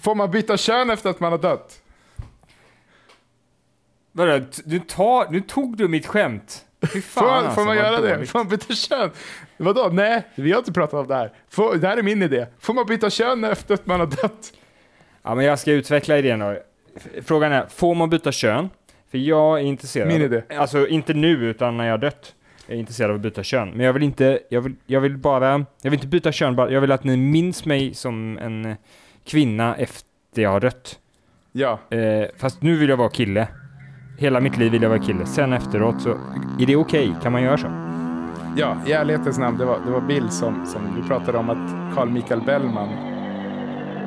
Får man byta kön efter att man har dött? Vadå, du, tar, nu tog du mitt skämt. Fy fan Får, alltså, får man göra det? dåligt. Får man byta kön? Vadå? Nej, vi har inte pratat om det här. Får, det här är min idé. Får man byta kön efter att man har dött? Ja, men jag ska utveckla idén då. Frågan är, får man byta kön? För jag är intresserad. Min idé. Alltså inte nu, utan när jag har dött. Jag är intresserad av att byta kön. Men jag vill inte, jag vill, jag vill bara, jag vill inte byta kön bara, jag vill att ni minns mig som en kvinna efter jag har dött. Ja. Eh, fast nu vill jag vara kille. Hela mitt liv vill jag vara kille. Sen efteråt så, är det okej? Kan man göra så? Ja, i ärlighetens namn, det var, det var Bill som, som vi pratade om att Carl Michael Bellman,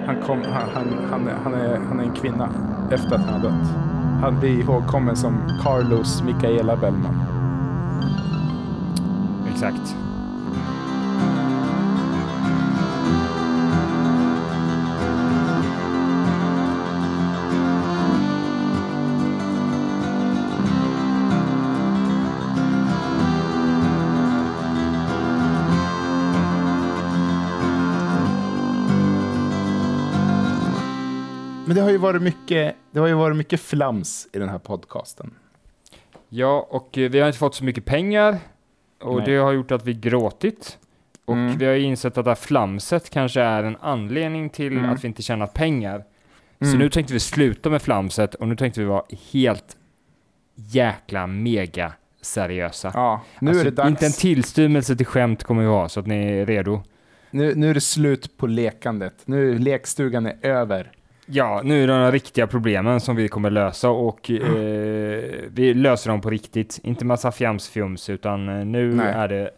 han, kom, han, han, han, är, han, är, han är en kvinna efter att han har dött. Han blir ihågkommen som Carlos Michaela Bellman. Exakt. Men det har ju varit mycket, det har ju varit mycket flams i den här podcasten. Ja, och eh, vi har inte fått så mycket pengar. Och Nej. det har gjort att vi gråtit. Och Mm. vi har ju insett att det här flamset kanske är en anledning till Mm. att vi inte tjänar pengar. Så Mm. nu tänkte vi sluta med flamset och nu tänkte vi vara helt jäkla mega seriösa. Ja, nu Alltså, är det dags. Inte en tillstymmelse till skämt kommer vi ha, så att ni är redo. Nu, nu är det slut på lekandet. Nu är lekstugan är över. Ja, nu är det de riktiga problemen som vi kommer lösa och Mm. eh, vi löser dem på riktigt. Inte massa fjamsfjums, utan eh, nu Nej. är det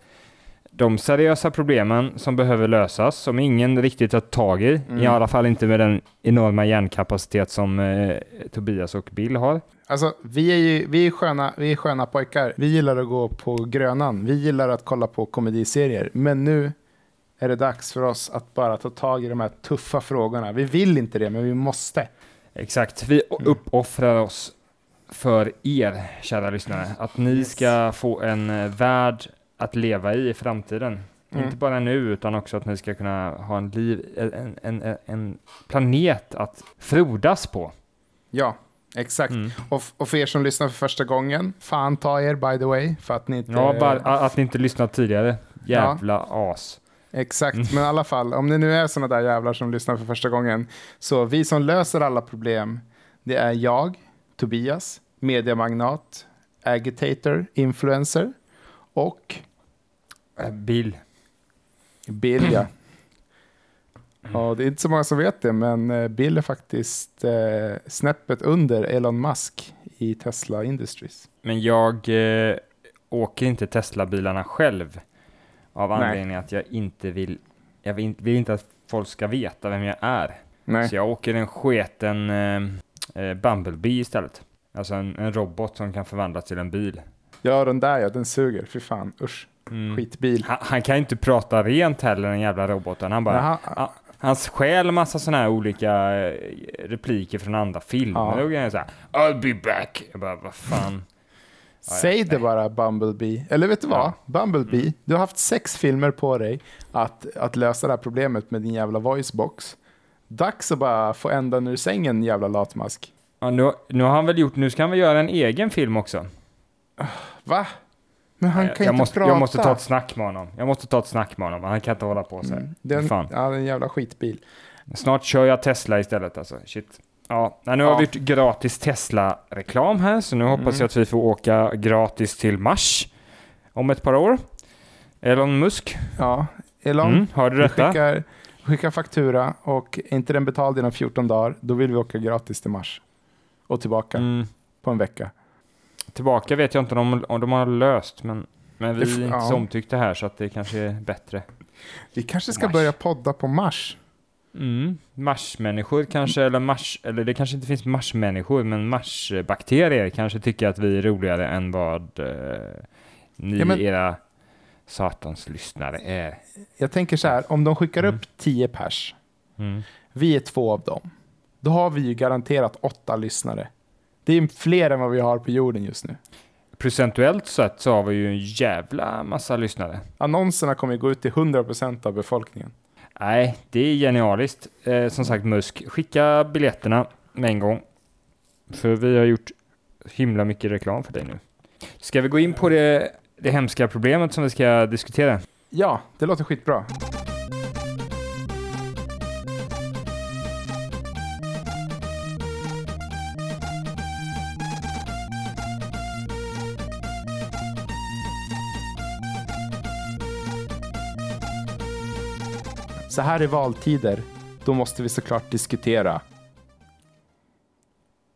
de seriösa problemen som behöver lösas, som ingen riktigt har tag i. Mm. I alla fall inte med den enorma hjärnkapacitet som eh, Tobias och Bill har. Alltså, vi är ju vi är sköna, vi är sköna pojkar. Vi gillar att gå på Grönan. Vi gillar att kolla på komediserier. Men nu är det dags för oss att bara ta tag i de här tuffa frågorna. Vi vill inte det, men vi måste. Exakt, vi Mm. uppoffrar oss för er, kära lyssnare. Att ni ska få en eh, värld att leva i i framtiden. Mm. Inte bara nu, utan också att ni ska kunna ha en, liv, en, en, en, en planet att frodas på. Ja, exakt. Mm. Och, och för er som lyssnar för första gången, fan ta er by the way. För att ni inte... Ja, bara att ni inte lyssnat tidigare. Jävla as. Exakt, Mm. men i alla fall, om det nu är sådana där jävlar som lyssnar för första gången, så vi som löser alla problem, det är jag, Tobias, mediamagnat, agitator, influencer och Äh, Bill. Bill, ja. Ja, det är inte så många som vet det, men eh, Bill är faktiskt eh, snäppet under Elon Musk i Tesla Industries. Men jag eh, åker inte Tesla-bilarna själv. Av anledning att jag inte vill, jag vill, vill inte att folk ska veta vem jag är. Nej. Så jag åker en sketen eh, eh, Bumblebee istället. Alltså en, en robot som kan förvandlas till en bil. Ja, den där ja, den suger. Fy fan, usch. Mm. Skitbil. Han, han kan ju inte prata rent heller, den jävla roboten. Han bara, Men han, han stjäl massa sådana här olika eh, repliker från andra filmer. Ja. Och grejer så här, I'll be back. Jag bara, vad fan. Ja, Säg ja, det bara Bumblebee. Eller vet du vad? Ja. Bumblebee, Mm. du har haft sex filmer på dig att, att lösa det här problemet med din jävla voicebox. Dags att bara få ändan ur sängen, jävla latmask. Ja, nu, nu har han väl gjort, nu ska han väl göra en egen film också. Va? Men han kan jag, inte måste, prata. jag måste ta ett snack med honom. Jag måste ta ett snack med honom. Han kan inte hålla på så här. Mm. Det är en, Fan. ja, en jävla skitbil. Snart kör jag Tesla istället alltså. Shit. Ja, nu har vi gjort gratis Tesla-reklam här, så nu hoppas Mm. jag att vi får åka gratis till Mars om ett par år. Elon Musk. Ja, Elon, Mm, hörde du vi detta? skickar, skickar faktura och är inte den betald inom 14 dagar, då vill vi åka gratis till Mars. Och tillbaka Mm. på en vecka. Tillbaka vet jag inte om, om de har löst, men, men vi är inte ja. så omtyckta här så att det kanske är bättre. Vi kanske ska Mars. börja podda på Mars. Mm. Marsmänniskor kanske, eller Mars, eller det kanske inte finns Marsmänniskor, men Marsbakterier kanske tycker att vi är roligare än vad eh, ni Ja, men- era satans lyssnare är. Jag tänker så här, om de skickar Mm. upp 10 pers, Mm. vi är två av dem, då har vi ju garanterat åtta lyssnare. Det är fler än vad vi har på jorden just nu. Procentuellt sett så har vi ju en jävla massa lyssnare. Annonserna kommer ju gå ut till 100% av befolkningen. Nej, det är genialiskt. Eh, som sagt Musk, skicka biljetterna med en gång. För vi har gjort himla mycket reklam för dig nu. Ska vi gå in på det, det hemska problemet som vi ska diskutera? Ja, det låter skitbra. Så här i valtider, då måste vi såklart diskutera.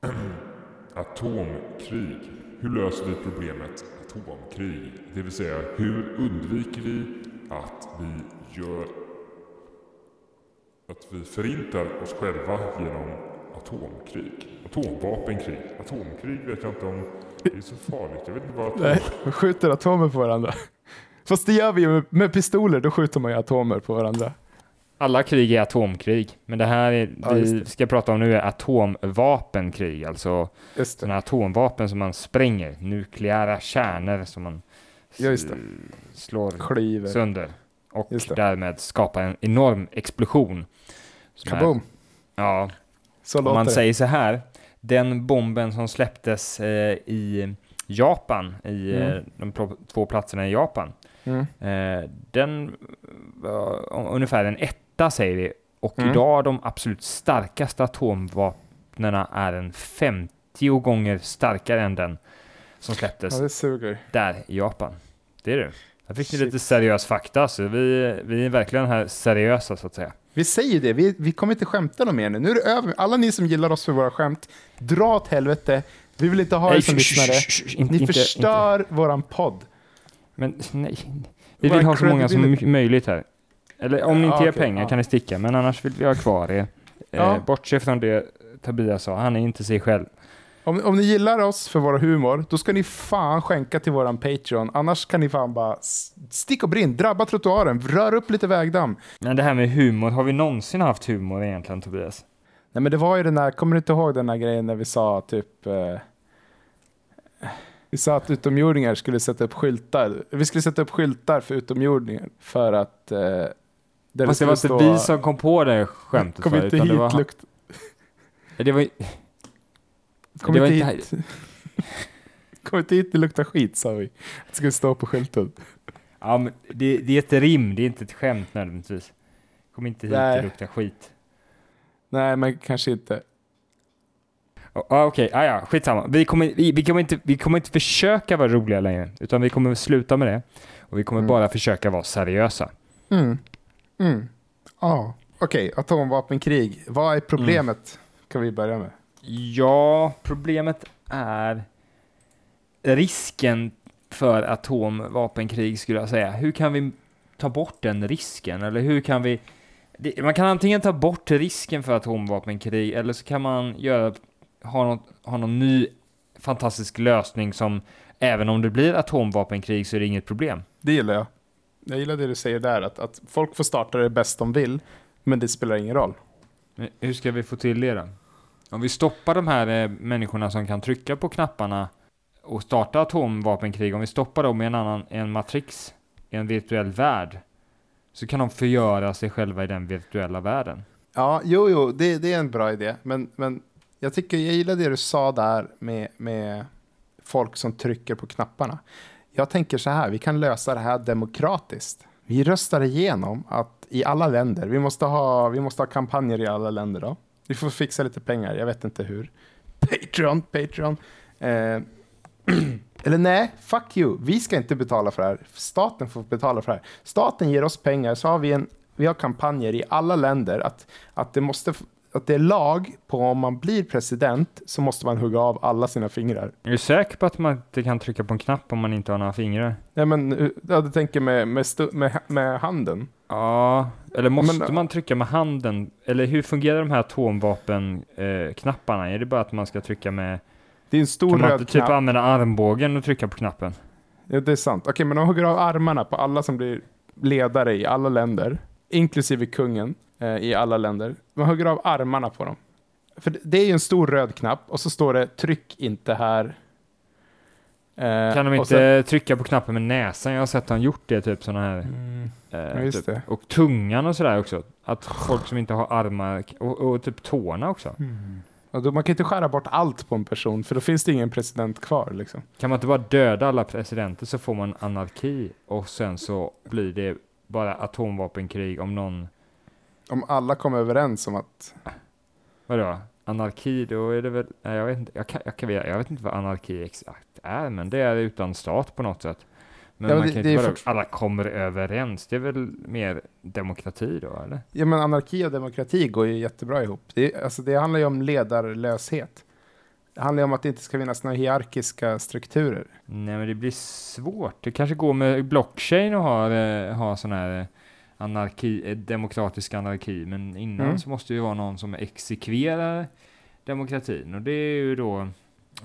Atomkrig. Hur löser vi problemet atomkrig? Det vill säga, hur undviker vi att vi gör att vi förintar oss själva genom atomkrig? Atomvapenkrig. Atomkrig vet jag inte om det är så farligt. Jag vet inte vad atom... Nej, vi skjuter atomer på varandra. Fast det gör vi ju med, med pistoler, då skjuter man ju atomer på varandra. Alla krig är atomkrig, men det här är, Ja, vi ska prata om nu är atomvapenkrig, alltså sådana atomvapen som man spränger, nukleära kärnor som man Ja, slår Kliver. sönder och därmed skapar en enorm explosion. som är- Kaboom! Ja, Så låter man säger så här, den bomben som släpptes eh, i Japan, i eh, Mm. de två platserna i Japan, Mm. eh, den var ungefär en etta säger vi, och Mm. idag de absolut starkaste atomvapnena är en 50 gånger starkare än den som släpptes Ja, det suger. där i Japan. Det är det. Där fick ni lite seriös fakta, så vi, vi är verkligen här seriösa så att säga. Vi säger det, vi, vi kommer inte skämta något mer nu. Nu är det över. Alla ni som gillar oss för våra skämt, dra åt helvete. Vi vill inte ha er som lyssnare. inte- Ni inte- förstör våran podd. Men nej, vi Vår vill ha så många som möjligt här. Eller om ni inte Ja, ger okej, pengar ja. kan ni sticka, men annars vill vi ha kvar er. Ja. Eh, bortse från det Tobias sa, han är inte sig själv. Om, om ni gillar oss för vår humor, då ska ni fan skänka till våran Patreon. Annars kan ni fan bara stick och brinn, drabba trottoaren, rör upp lite vägdamm. Men det här med humor, har vi någonsin haft humor egentligen Tobias? Nej men det var ju den där, kommer du inte ihåg den där grejen när vi sa typ... Eh, vi sa att utomjordingar skulle sätta upp skyltar. Vi skulle sätta upp skyltar för utomjordingar för att... Eh, där Fast det var skulle inte stå, vi som kom på det skämtet Kom inte hit, det var, lukt, det var, kom det var inte inte hit. Kom inte hit, det luktar skit sa vi. Det skulle stå på skylten. ja, men det, det är ett rim, det är inte ett skämt nödvändigtvis. Kom inte hit, Nej. det luktar skit. Nej, men kanske inte. Ah, Okej, ah, ja, skitsamma. Vi kommer, vi, vi, kommer inte, vi kommer inte försöka vara roliga längre, utan vi kommer sluta med det. Och vi kommer Mm. bara försöka vara seriösa. Mm. Mm. Ja, okej. Atomvapenkrig. Vad är problemet? Kan vi börja med. Ja, problemet är risken för atomvapenkrig skulle jag säga. Hur kan vi ta bort den risken? Eller hur kan vi... Man kan antingen ta bort risken för atomvapenkrig eller så kan man göra, ha, något, ha någon ny fantastisk lösning som även om det blir atomvapenkrig så är det inget problem. Det gillar jag. Jag gillar det du säger där, att, att folk får starta det bäst de vill, men det spelar ingen roll. Men hur ska vi få till det då? Om vi stoppar de här eh, människorna som kan trycka på knapparna och starta atomvapenkrig, om vi stoppar dem i en annan, en matrix, i en virtuell värld, så kan de förgöra sig själva i den virtuella världen. Ja, jo, jo, det, det är en bra idé. Men, men jag tycker, jag gillar det du sa där med, med folk som trycker på knapparna. Jag tänker så här, vi kan lösa det här demokratiskt. Vi röstar igenom att i alla länder, vi måste ha, vi måste ha kampanjer i alla länder då. Vi får fixa lite pengar, jag vet inte hur. Patreon, Patreon. Eh, eller nej, fuck you. Vi ska inte betala för det här. Staten får betala för det här. Staten ger oss pengar, så har vi, en, vi har kampanjer i alla länder att, att, det måste, att det är lag på om man blir president så måste man hugga av alla sina fingrar. Är du säker på att man inte kan trycka på en knapp om man inte har några fingrar? Nej men, eh, ja, du tänker med, med, med, med handen. Ja, eller måste Men- man trycka med handen? Eller hur fungerar de här atomvapenknapparna? Eh, är det bara att man ska trycka med... Det är en stor Kan man röd inte typ knapp. använda armbågen och trycka på knappen? Ja, det är sant. Okej, men de hugger av armarna på alla som blir ledare i alla länder, inklusive kungen eh, i alla länder. Man hugger av armarna på dem. För det- är ju en stor röd knapp och så står det tryck inte här. Eh, Kan de inte trycka på knappen med näsan? Jag har sett han gjort det, typ sådana här. Mm, Eh, Ja, typ. Och tungan och sådär också. Att folk som inte har armar, och, och typ tårna också. och då, man kan inte skära bort allt på en person, för då finns det ingen president kvar. Liksom. Kan man inte bara döda alla presidenter så får man anarki och sen så blir det bara atomvapenkrig om någon, Om alla kommer överens om att... vadå? Anarki, då är det väl, nej, jag vet inte, jag, kan, jag, kan, jag vet inte vad anarki exakt är, men det är utan stat på något sätt. Men, Ja, men man det- kan det inte bara, alla kommer överens, det är väl mer demokrati då, eller? Ja, men anarki och demokrati går ju jättebra ihop. Det, alltså, det handlar ju om ledarlöshet. Det handlar ju om att det inte ska finnas några hierarkiska strukturer. Nej, men det blir svårt. Det kanske går med blockchain och ha, eh, ha sån här anarki, eh, demokratisk anarki, men innan Mm. så måste det ju vara någon som exekverar demokratin och det är ju då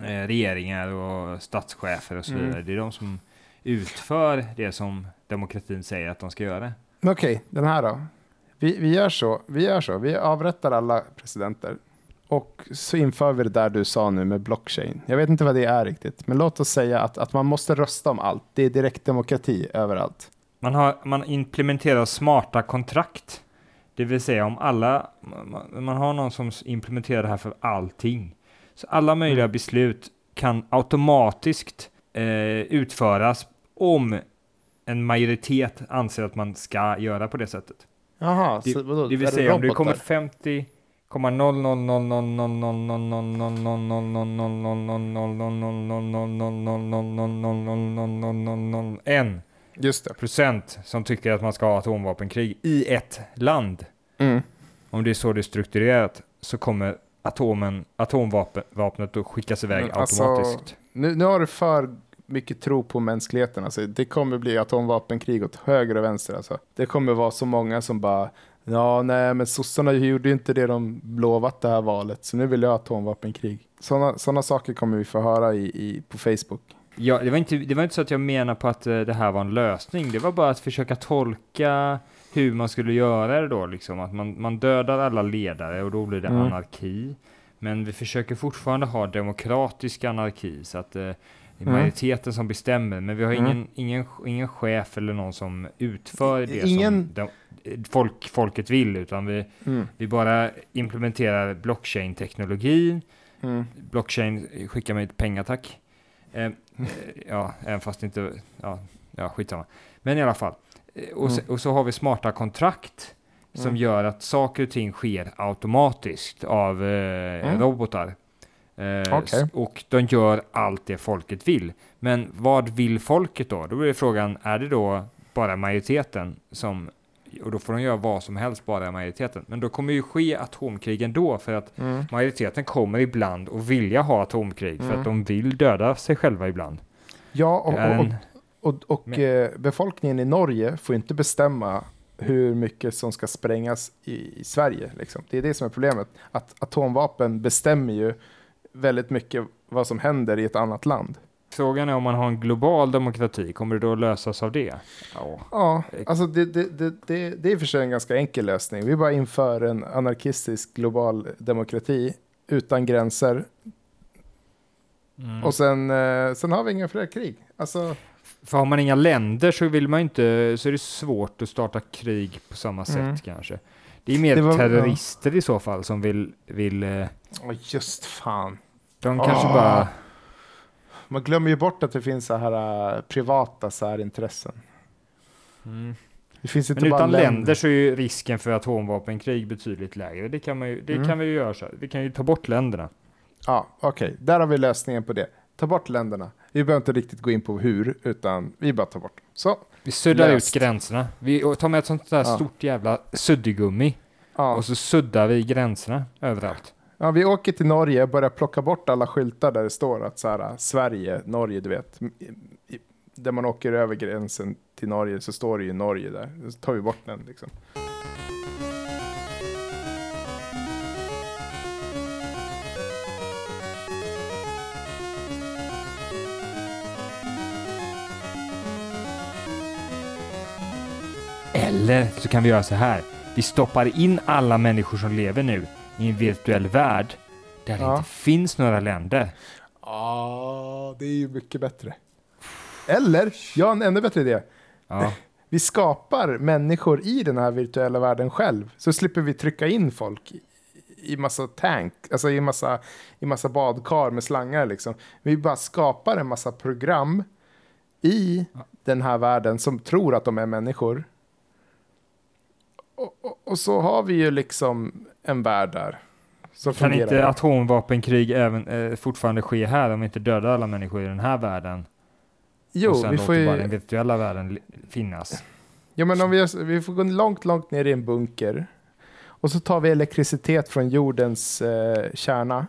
eh, regeringar och statschefer och så Mm. vidare. Det är de som utför det som demokratin säger att de ska göra. Okej, den här då. Vi, vi gör så. Vi gör så. Vi avrättar alla presidenter. Och så inför vi det där du sa nu med blockchain. Jag vet inte vad det är riktigt. Men låt oss säga att, att man måste rösta om allt. Det är direktdemokrati överallt. Man, har, man implementerar smarta kontrakt. Det vill säga om alla, man, man har någon som implementerar det här för allting. Så alla möjliga Mm. beslut kan automatiskt eh, utföras om en majoritet anser att man ska göra på det sättet. Jaha, Det- så vadå? Det vill är säga om det kommer 50 en Just det. Procent som tycker att man ska ha atomvapenkrig i ett land. Mm. Om det är så det är strukturerat så kommer atomen, atomvapnet att skickas iväg Men alltså- automatiskt. Nu, nu har du för mycket tro på mänskligheten. Alltså, det kommer bli atomvapenkrig åt höger och vänster. Alltså. Det kommer vara så många som bara Ja, nej, men sossarna gjorde ju inte det de lovat det här valet, så nu vill jag ha atomvapenkrig. Sådana såna saker kommer vi få höra i, i, på Facebook. Ja, det, var inte, det var inte så att jag menar på att eh, det här var en lösning. Det var bara att försöka tolka hur man skulle göra det då. Liksom. Att man, man dödar alla ledare och då blir det Mm. anarki. Men vi försöker fortfarande ha demokratisk anarki. Så att eh, det är majoriteten som bestämmer. Men vi har Mm. ingen, ingen, ingen chef eller någon som utför det Ingen- som de, folk, folket vill. Utan vi, Mm. vi bara implementerar blockchain-teknologin. Mm. Blockchain skickar mig pengar tack. Eh, eh, ja, även fast inte, ja, ja skitsamma. Men i alla fall. Eh, Och, så, Mm. och så har vi smarta kontrakt som Mm. gör att saker och ting sker automatiskt av eh, Mm. robotar. Eh, s- Och de gör allt det folket vill. Men vad vill folket då? Då blir frågan, är det då bara majoriteten som och då får de göra vad som helst bara majoriteten. Men då kommer ju ske atomkrig ändå för att Mm. majoriteten kommer ibland att vilja ha atomkrig för Mm. att de vill döda sig själva ibland. Ja, och, är och, en, och, och Men- eh, befolkningen i Norge får inte bestämma hur mycket som ska sprängas i, i Sverige. Liksom. Det är det som är problemet. Att atomvapen bestämmer ju väldigt mycket vad som händer i ett annat land. Frågan är om man har en global demokrati, kommer det då lösas av det? Ja. Ja, alltså det, det, det, det, det är i och för sig en ganska enkel lösning. Vi bara inför en anarkistisk global demokrati utan gränser Mm. och sen, eh, sen har vi inga fler krig. Alltså, För har man inga länder så vill man inte, så är det svårt att starta krig på samma sätt Mm. kanske. Det är mer Det var- terrorister i så fall som vill, vill åh, just fan. de kanske Ah. bara, Man glömmer ju bort att det finns så här uh, privata särintressen. mm. Det finns inte Men bara utan länder så är ju risken för atomvapenkrig betydligt lägre. Det kan, man ju, det Mm. kan vi ju göra så här. Vi kan ju ta bort länderna. Ja, okej. Där har vi lösningen på det. Ta bort länderna. Vi behöver inte riktigt gå in på hur, utan vi bara tar bort. Så. Vi suddar Löst. ut gränserna. Vi tar med ett sånt där Ja. stort jävla suddigummi Ja. och så suddar vi gränserna överallt ja, vi åker till Norge, och börjar plocka bort alla skyltar där det står att så här, Sverige, Norge, du vet. Där man åker över gränsen till Norge så står det ju Norge där. Så tar vi bort den liksom. Eller så kan vi göra så här. Vi stoppar in alla människor som lever nu i en virtuell värld där det Ja. inte finns några länder. Ja, Ja, det är ju mycket bättre. Eller, jag har en ännu bättre idé. Ja. Vi skapar människor i den här virtuella världen själv. Så slipper vi trycka in folk i, massa tank, alltså i massa, i massa badkar med slangar liksom. Vi bara skapar en massa program i den här världen som tror att de är människor. Och, och, och så har vi ju liksom en värld där. Som Kan inte atomvapenkrig även eh, fortfarande ske här om vi inte dödar alla människor i den här världen? jo, och sen vi låter får bara ju... den virtuella världen finnas. Ja, men om vi, vi får gå långt, långt ner i en bunker. Och så tar vi elektricitet från jordens eh, kärna.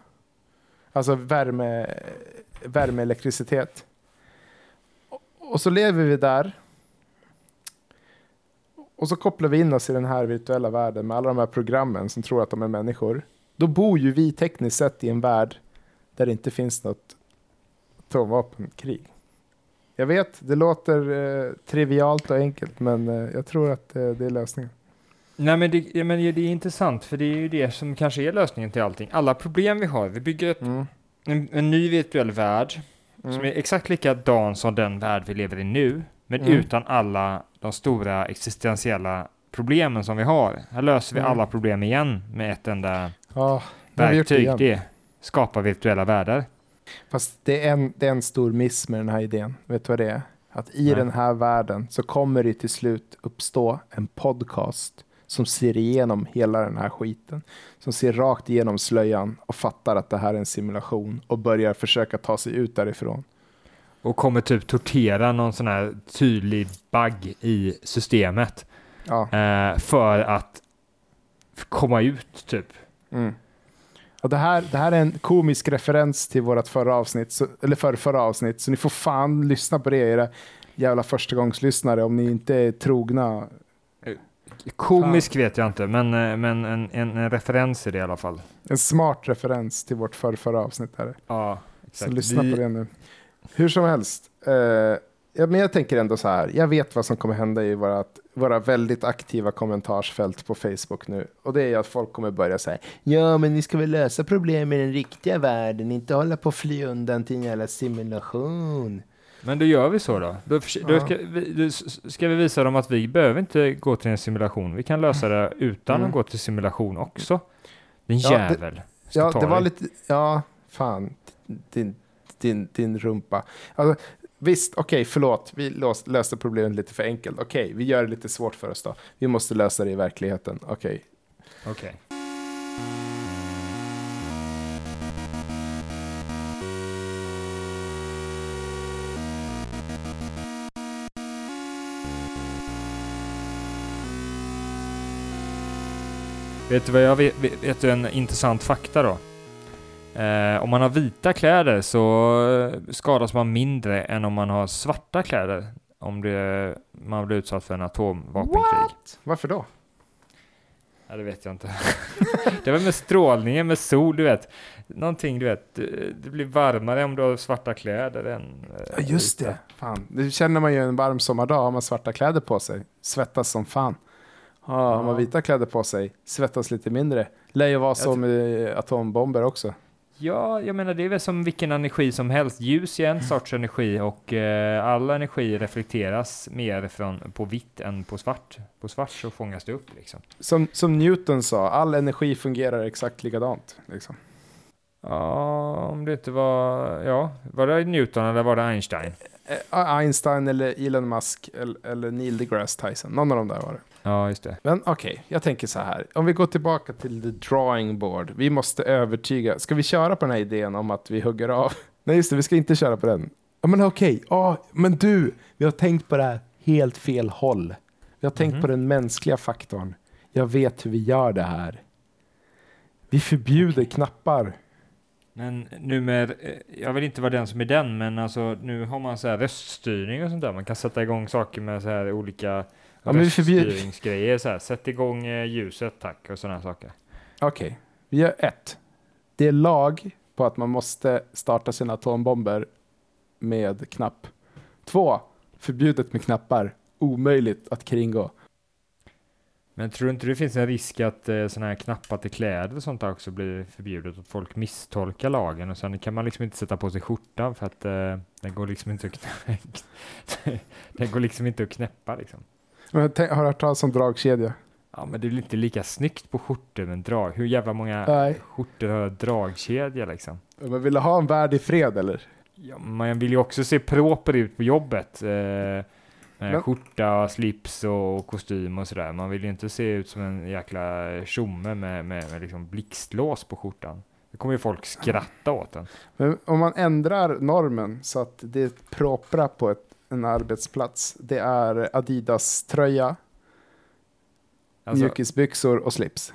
Alltså värme, värmeelektricitet. Och så lever vi där. Och så kopplar vi in oss i den här virtuella världen med alla de här programmen som tror att de är människor. Då bor ju vi tekniskt sett i en värld där det inte finns något atomvapenkrig. Jag vet, det låter eh, trivialt och enkelt, men eh, jag tror att eh, det är lösningen. Nej men, det, men det är intressant för det är ju det som kanske är lösningen till allting. Alla problem vi har, vi bygger ett, Mm. en, en ny virtuell värld Mm. som är exakt likadan som den värld vi lever i nu, men Mm. utan alla de stora existentiella problemen som vi har. Här löser vi Mm. alla problem igen med ett enda Ja, det verktyg. igen. Det skapar virtuella världar. Fast det är, en, det är en stor miss med den här idén. Vet du vad det är? Att i Nej. den här världen så kommer det till slut uppstå en podcast som ser igenom hela den här skiten. Som ser rakt igenom slöjan och fattar att det här är en simulation och börjar försöka ta sig ut därifrån. Och kommer typ tortera någon sån här tydlig bugg i systemet Ja. eh, för att komma ut typ. Mm. Och det, här, det här är en komisk referens till vårt förra avsnitt, så, eller för förra avsnitt, så ni får fan lyssna på det, era jävla förstagångslyssnare, om ni inte är trogna. Komisk vet jag inte, men, eh, men en, en, en referens är det i alla fall. En smart referens till vårt för förra avsnitt. Här. Ja, Så lyssna på det nu. Hur som helst, eh, ja, men jag tänker ändå så här, jag vet vad som kommer hända i vårat, våra väldigt aktiva kommentarsfält på Facebook nu. Och det är att folk kommer börja säga, ja men ni ska väl lösa problem i den riktiga världen, inte hålla på och fly undan till en jävla simulation. Men då gör vi så då. Då, då ska, vi, då ska vi visa dem att vi behöver inte gå till en simulation. Vi kan lösa det utan Mm. att gå till simulation också. Din Ja, det- jävel. Ska Ja, det var lite, ja, fan, din, din, din rumpa. Alltså, visst, okej, förlåt, vi löste problemet lite för enkelt. Okej, vi gör det lite svårt för oss då. Vi måste lösa det i verkligheten. Okej, Okej. Vet du vad jag vet, vet, vet du en intressant fakta då? Eh, om man har vita kläder så skadas man mindre än om man har svarta kläder. Om det, man blir utsatt för en atomvapenkrig. varför då? Ja, det vet jag inte. det var med strålningen, med sol, du vet. Någonting, du vet. Det blir varmare om du har svarta kläder än... eh, Ja, just det. Fan, det känner man ju en varm sommardag. Har man svarta kläder på sig, svettas som fan. Ja, Har man vita kläder på sig, svettas lite mindre. Lär ju vara så med atombomber också. Ja, jag menar det är väl som vilken energi som helst. Ljus är en sorts energi och eh, all energi reflekteras mer från, på vitt än på svart. På svart så fångas det upp liksom. Som, som Newton sa, all energi fungerar exakt likadant. Liksom. Ja, om det inte var... Ja, var det Newton eller var det Einstein? Eh, Einstein eller Elon Musk eller, eller Neil deGrasse Tyson. Någon av dem där var det. Ja, just det. Men okej, jag tänker så här. Om vi går tillbaka till the drawing board. Vi måste övertyga. Ska vi köra på den här idén om att vi hugger av? Nej, just det, vi ska inte köra på den. Ja, men okej. Ja, men du, vi har tänkt på det här helt fel håll. Vi har tänkt Mhm. på den mänskliga faktorn. Jag vet hur vi gör det här. Vi förbjuder knappar. Men nummer, eh, jag vill inte vara den som är den, men alltså nu har man så här röststyrning och sånt där. Man kan sätta igång saker med så här olika Ja, men vi förbjuder-. Så här. Sätt igång eh, ljuset tack och sådana saker. Okej, vi gör ett. Det är lag på att man måste starta sina atombomber med knapp. Två, förbjudet med knappar. Omöjligt att kringgå. Men tror du inte det finns en risk att eh, sådana här knappar till kläder och sånt där också blir förbjudet? Att folk misstolkar lagen och sen kan man liksom inte sätta på sig skjortan för att eh, den går liksom inte att knäppa. den går liksom inte att knäppa liksom. Men tänk, har du hört talas om dragkedja? Ja, men det är inte lika snyggt på skjortor med drag. Hur jävla många Nej. skjortor har dragkedja liksom? Men vill du ha en värld i fred eller? Ja, man vill ju också se proper ut på jobbet. Eh, med Men- skjorta, slips och kostym och sådär. Man vill ju inte se ut som en jäkla tjomme med, med, med liksom blixtlås på skjortan. Det kommer ju folk skratta åt en. Men om man ändrar normen så att det propra på ett, en arbetsplats, det är Adidas-tröja, Alltså, mjukisbyxor och slips.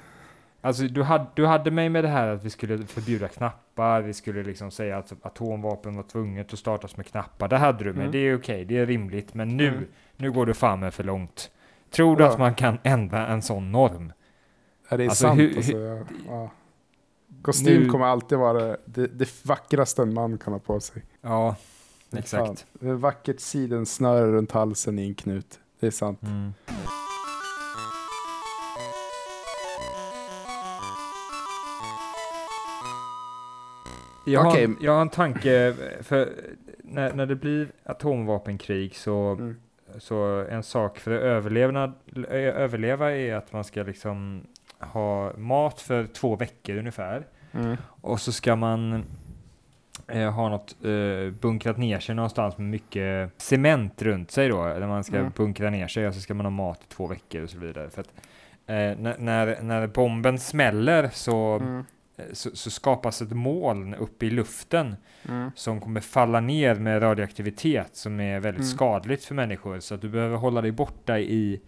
alltså du, hade, du hade mig med det här att vi skulle förbjuda knappar, vi skulle liksom säga att atomvapen var tvunget att startas med knappar. Det hade du med, Mm. det är okej, det är rimligt. Men nu, Mm. nu går du fan med för långt. Tror du Ja. att man kan ändra en sån norm? Är det är Alltså, sant? hur- alltså, ja. Ja. Kostym Nu- kommer alltid vara det, det vackraste en man kan ha på sig. Ja, exakt. är vackert sidensnöre runt halsen i en knut. Det är sant. Mm. Jag, har, Okej. jag har en tanke, för när, när det blir atomvapenkrig så, Mm. så en sak för att överleva är att man ska liksom ha mat för två veckor ungefär. Mm. Och så ska man eh, ha något eh, bunkrat ner sig någonstans med mycket cement runt sig då, där man ska Mm. bunkra ner sig och så ska man ha mat i två veckor och så vidare. För att, eh, när, när, när bomben smäller så, Mm. eh, så, så skapas ett moln uppe i luften Mm. som kommer falla ner med radioaktivitet som är väldigt Mm. skadligt för människor. Så att du behöver hålla dig borta i,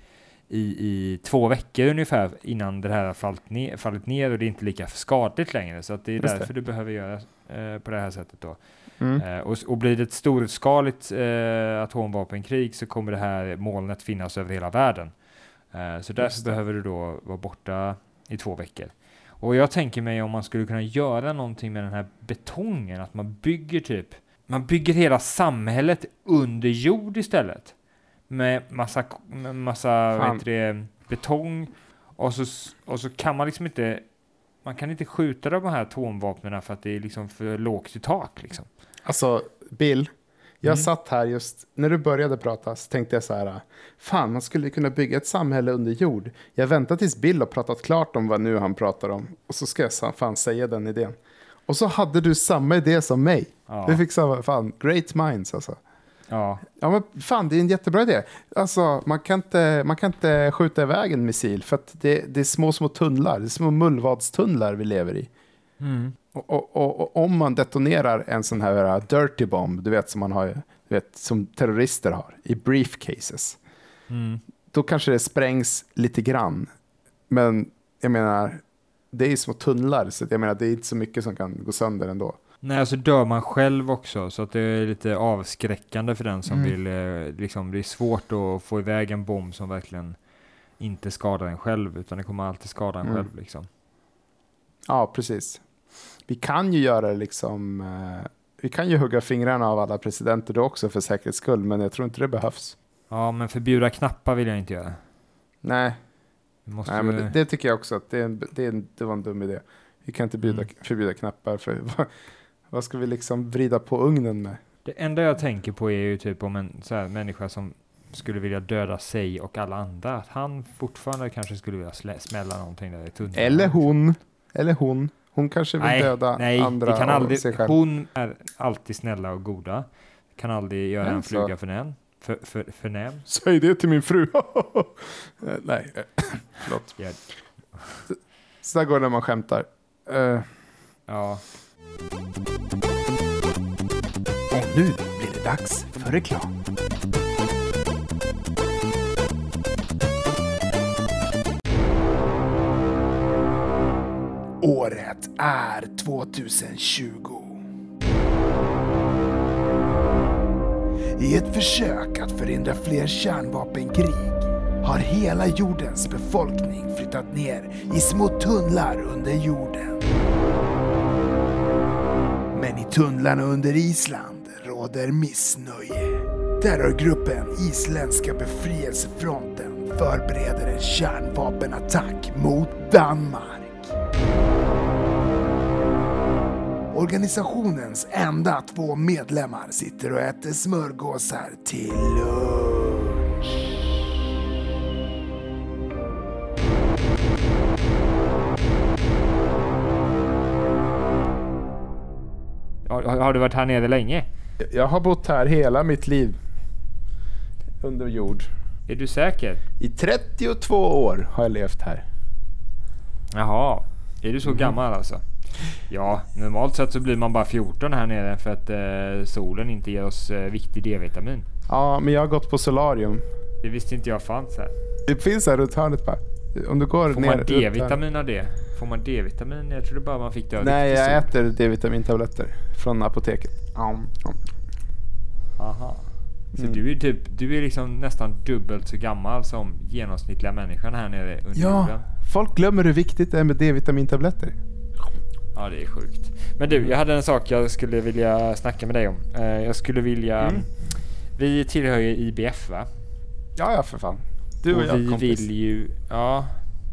i, i två veckor ungefär innan det här har fallit ner, fallit ner och det är inte lika skadligt längre. Så att det är Just det. därför du behöver göra eh, på det här sättet då. Mm. Eh, och, och blir det ett storskaligt eh, atomvapenkrig så kommer det här molnet finnas över hela världen. Eh, så därför det. behöver du då vara borta i två veckor. Och jag tänker mig om man skulle kunna göra någonting med den här betongen, att man bygger typ, man bygger hela samhället under jord istället. Med massa, med massa Fan. heter det, betong och så, och så kan man liksom inte, man kan inte skjuta de här atomvapnen för att det är liksom för lågt i tak liksom. Alltså, Bill. Jag Mm. satt här just, när du började prata så tänkte jag så här, fan man skulle kunna bygga ett samhälle under jord. Jag väntar tills Bill har pratat klart om vad nu han pratar om. Och så ska jag fan säga den idén. Och så hade du samma idé som mig. Ja. Du fick samma, fan, great minds alltså. Ja, Ja men fan, det är en jättebra idé. Alltså, man kan inte, man kan inte skjuta iväg en missil för att det, det är små, små tunnlar. Det är små mullvadstunnlar vi lever i. Och, och, och, och om man detonerar en sån här uh, dirty bomb, du vet som man har, du vet, som terrorister har, i briefcases, mm. då kanske det sprängs lite grann. Men jag menar, det är ju små tunnlar, så jag menar, det är inte så mycket som kan gå sönder ändå. Nej, så dör man själv också, så att det är lite avskräckande för den som Mm. vill, eh, liksom, det är svårt att få iväg en bomb som verkligen inte skadar en själv, utan det kommer alltid skada en Mm. själv liksom. Ja, precis. Vi kan ju göra det liksom, eh, vi kan ju hugga fingrarna av alla presidenter då också för säkerhets skull, men jag tror inte det behövs. Ja, men förbjuda knappar vill jag inte göra. Nej, Nej, men det, det tycker jag också att det, är en, det, är en, det var en dum idé. Vi kan inte bjuda, Mm. förbjuda knappar för vad, ska vi liksom vrida på ugnen med? Det enda jag tänker på är ju typ om en så här människa som skulle vilja döda sig och alla andra, att han fortfarande kanske skulle vilja smälla någonting där i tunneln. Eller hon, eller hon. Hon kanske vill Nej, döda nej, andra vi kan aldrig, sig själv. hon är alltid snälla och goda. Kan aldrig göra en Alltså. fluga för näm. För, för, för näm. Säg det till min fru. Eh, nej, eh, förlåt. Ja. Så där går det när man skämtar. Eh, Ja, nu blir det dags för reklam. Året är 2020. I ett försök att förhindra fler kärnvapenkrig har hela jordens befolkning flyttat ner i små tunnlar under jorden. Men i tunnlarna under Island råder missnöje. Terrorgruppen Isländska befrielsefronten förbereder en kärnvapenattack mot Danmark. Organisationens enda två medlemmar sitter och äter smörgåsar till lunch. Har, har du varit här nere länge? Jag har bott här hela mitt liv. Under jord. Är du säker? I 32 år har jag levt här. Jaha, är du så gammal alltså? Ja, normalt sett så blir man bara 14 här nere för att eh, solen inte ger oss eh, viktig D-vitamin. Ja, men jag har gått på solarium. Det visste inte jag fanns här. Det finns här runt hörnet bara. Om du går Får ner man. D-vitamin av det? Får man D-vitamin? Jag trodde bara man fick det av Nej, jag sol. äter D-vitamintabletter från apoteket. Aha. Så Mm. du är typ, du är liksom nästan dubbelt så gammal som genomsnittliga människan här nere under ja, jorden. folk glömmer hur viktigt det är med D-vitamintabletter. Ja, det är sjukt. Men du, jag hade en sak jag skulle vilja snacka med dig om. Eh, jag skulle vilja... Mm. Vi tillhör ju IBF va? Ja, ja för fan. Du och, och jag vi kompis. vill ju... Ja,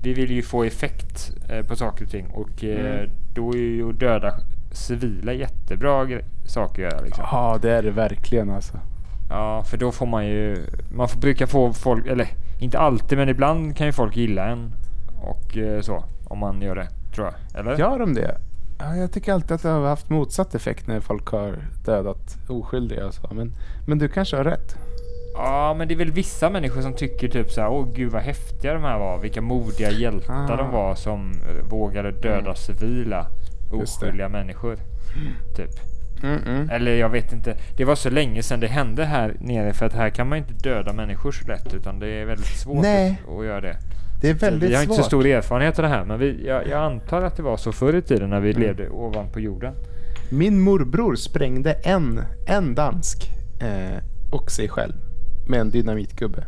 vi vill ju få effekt eh, på saker och ting. Och eh, Mm. då är ju döda civila jättebra saker att göra liksom. Ja, det är det verkligen alltså. Ja, för då får man ju... Man får brukar få folk, eller inte alltid men ibland kan ju folk gilla en. Och eh, så, om man gör det, tror jag. Eller? Gör de det? Ja, jag tycker alltid att det har haft motsatt effekt när folk har dödat oskyldiga och så. Men, men du kanske har rätt. Ja, men det är väl vissa människor som tycker typ så här, åh gud vad häftiga de här var. Vilka modiga hjältar Ah. de var som eh, vågade döda Mm. civila. Oskyldiga människor. Typ. Mm-mm. Eller jag vet inte. Det var så länge sedan det hände här nere för att här kan man inte döda människor så lätt utan det är väldigt svårt Nej. att, göra det. Det är väldigt vi har svårt. inte så stor erfarenhet av det här men vi, jag, jag antar att det var så förr i tiden när vi Mm. levde ovanpå jorden. Min morbror sprängde en, en dansk eh, och sig själv med en dynamitgubbe.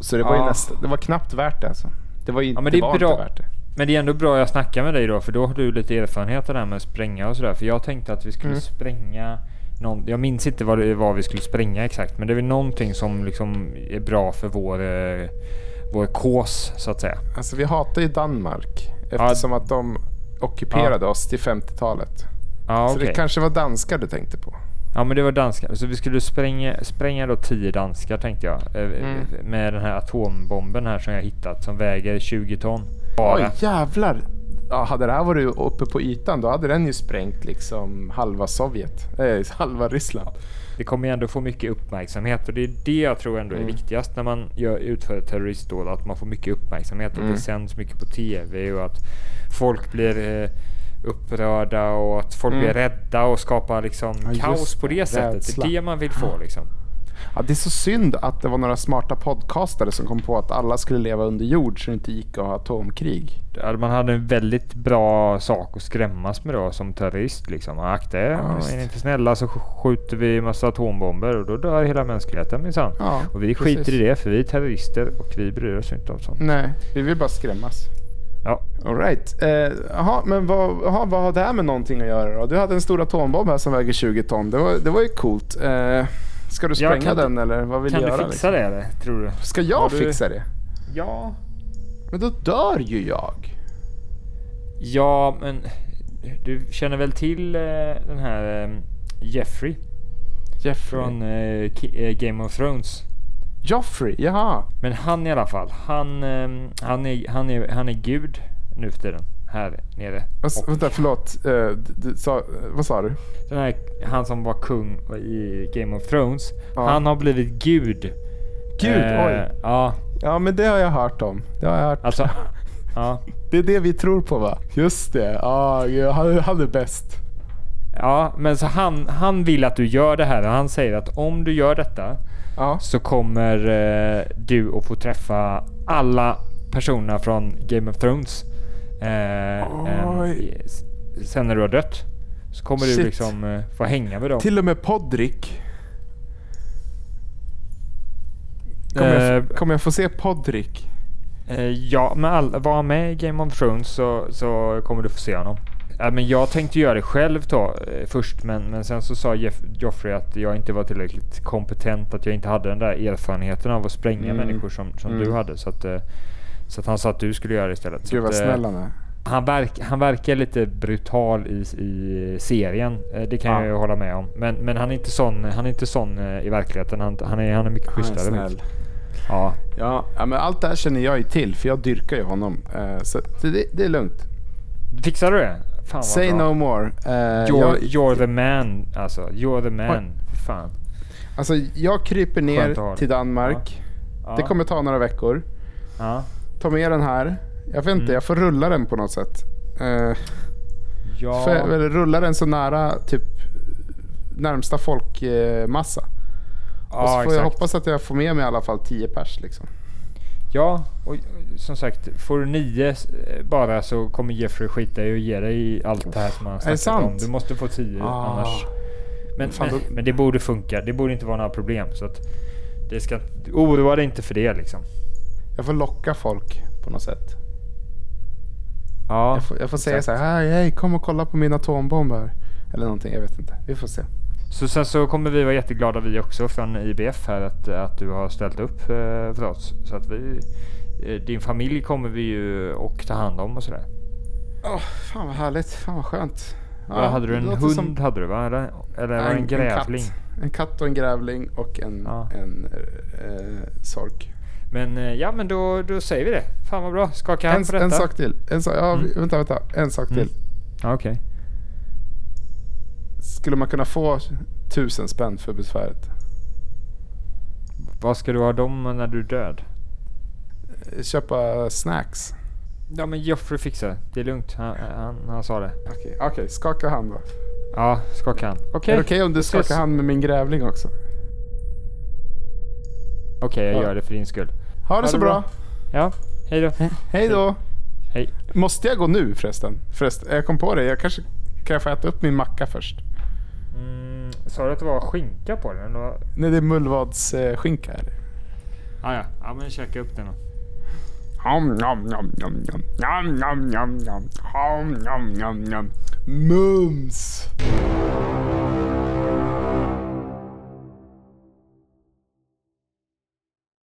Så det var ju Ah. nästan, det var knappt värt det alltså. Det var, ju, Ja, men det det är var bra. inte värt det. Men det är ändå bra jag snackar med dig då för då har du lite erfarenhet av det här med att spränga och sådär. För jag tänkte att vi skulle Mm. spränga någon, jag minns inte vad det var vi skulle spränga exakt men det är väl någonting som liksom är bra för vår, eh, vår kås så att säga. Alltså vi hatar ju Danmark eftersom att de ockuperade oss till 50-talet. Ja Så okej. det kanske var danskar du tänkte på? Ja men det var danskar. Så vi skulle spränga, spränga då 10 danskar tänkte jag. eh, Mm. Med den här atombomben här som jag hittat som väger 20 ton. Oj jävlar! Ja, hade det här varit uppe på ytan då hade den ju sprängt liksom halva Sovjet. Eh, halva Ryssland. Det kommer ju ändå få mycket uppmärksamhet och det är det jag tror ändå är Mm. viktigast när man gör, utför ett terroristdåd. Att man får mycket uppmärksamhet och Mm. det sänds mycket på TV och att folk blir eh, upprörda och att folk Mm. blir rädda och skapar liksom Ja, kaos på det. det sättet. Det är det man vill få liksom. Ja, det är så synd att det var några smarta podcastare som kom på att alla skulle leva under jord så det inte gick att ha atomkrig. Man hade en väldigt bra sak att skrämmas med då som terrorist liksom. Akta er, Ja, är ni inte snälla så sk- skjuter vi massa atombomber och då dör hela mänskligheten minsann. Ja, Och vi precis. skiter i det för vi är terrorister och vi bryr oss inte om sånt. Nej, vi vill bara skrämmas. Ja. Alright. Eh, Jaha, men vad, jaha, vad har det här med någonting att göra då? Du hade en stor atombomb här som väger 20 ton. Det var, det var ju coolt. Eh, ska du spränga kan du- den eller vad vill Kan du du göra? fixa liksom? det eller, tror du? Ska jag du- fixa det? Ja. Men då dör ju jag. Ja, men du känner väl till eh, den här eh, Jeffrey Jeffrey. från eh, eh, Game of Thrones? Joffrey, jaha. Men han i alla fall, han, eh, han, är, han, är, han är gud nu för tiden här nere. Och Vänta, förlåt. Eh, du, sa, vad sa du? den här, han som var kung i Game of Thrones, Ja. han har blivit gud. Gud, Eh, oj. Ja, Ja, men det har jag hört om. Det har jag hört. alltså. ja. Det är det vi tror på va? Just det. Ja, gud, han, han är bäst. Ja, men så han, han vill att du gör det här och han säger att om du gör detta Ja. så kommer eh, du att få träffa alla personerna från Game of Thrones. Eh, s- sen när du har dött. Så kommer Shit. du liksom eh, få hänga med dem. Till och med Podrick. Kommer, jag, Eh, kommer jag få se Podrick? eh, ja, men all, var med i Game of Thrones så, så kommer du få se honom. Ja, men jag tänkte göra det själv då, eh, först, men, men sen så sa Jeff, Joffrey att jag inte var tillräckligt kompetent, att jag inte hade den där erfarenheten av att spränga Mm. människor som, som Mm. du hade. Så att, eh, så att han sa att du skulle göra det istället. Gud vad eh, snäll han är. han, verk, han verkar lite brutal i, i serien, eh, det kan Ja. jag ju hålla med om. Men, men han är inte sån, han är inte sån eh, i verkligheten, han, han, är, han är mycket Han är schysstare. snäll. Ja, Ja, ja, men allt det här känner jag ju till för jag dyrkar ju honom. Så det, det är lugnt. fixar du det? Fan vad Say bra. no more. Eh, You're, jag, you're the man alltså. You're the man. Fan. alltså, jag kryper ner till Danmark. Ja. Det kommer ta några veckor. Ja. Ta med den här. Jag vet inte, Mm. jag får rulla den på något sätt. Eh, Ja. för, eller rulla den så nära typ närmsta folkmassa. och så ja, får jag exakt. hoppas att jag får med mig i alla fall 10 pers liksom. Ja, och som sagt, får du nio eh, bara så kommer Jeffrey skita i och ge dig allt det här som han snackat om. sant? Du måste få tio Ah. annars. Men, Fan, men, men det borde funka. Det borde inte vara några problem. Så att det ska, oroa dig inte för det liksom. Jag får locka folk på något sätt. Ja, Jag får, jag får säga så här, hej, hej, kom och kolla på min atombomb här. Eller någonting, jag vet inte. Vi får se. Så sen så kommer vi vara jätteglada vi också från IBF här att, att du har ställt upp eh, för oss. Så att vi, eh, din familj kommer vi ju och ta hand om och sådär. Åh, fan vad härligt. Fan vad skönt. Ja, hade du en hund som- hade du va? Eller, eller var det en En- en grävling? katt. En katt och en grävling och en, Ja. en eh, sork. Men eh, ja men då, då säger vi det. Fan vad bra. Skaka hand En, på detta. en sak till. En sak, ja, Mm. vänta, vänta. En sak Mm. till. Ja, Okej. Skulle man kunna få tusen spänn för besväret? Vad ska du ha dem när du är död? Köpa snacks. Ja men Joffrey fixar det. Det är lugnt. Han, han, han sa det. Okej, okej, skaka hand då. Ja, skaka hand. Okej. Är det okej om du skakar hand med min grävling också? Okej, jag Ja. gör det för din skull. Ha det så det bra. bra. Ja, hej då. Hej då. Hej. Måste jag gå nu förresten? förresten? Jag kom på det. Jag kanske kan jag få äta upp min macka först. Mm, sa du att det var skinka på den? Vad? Nej, det är mullvadsskinka här. Ah, ja, ja men käka upp den då. Nom, nom, nom, nom, nom. Nom, nom, nom, nom. Nom, nom, nom, nom. Mums!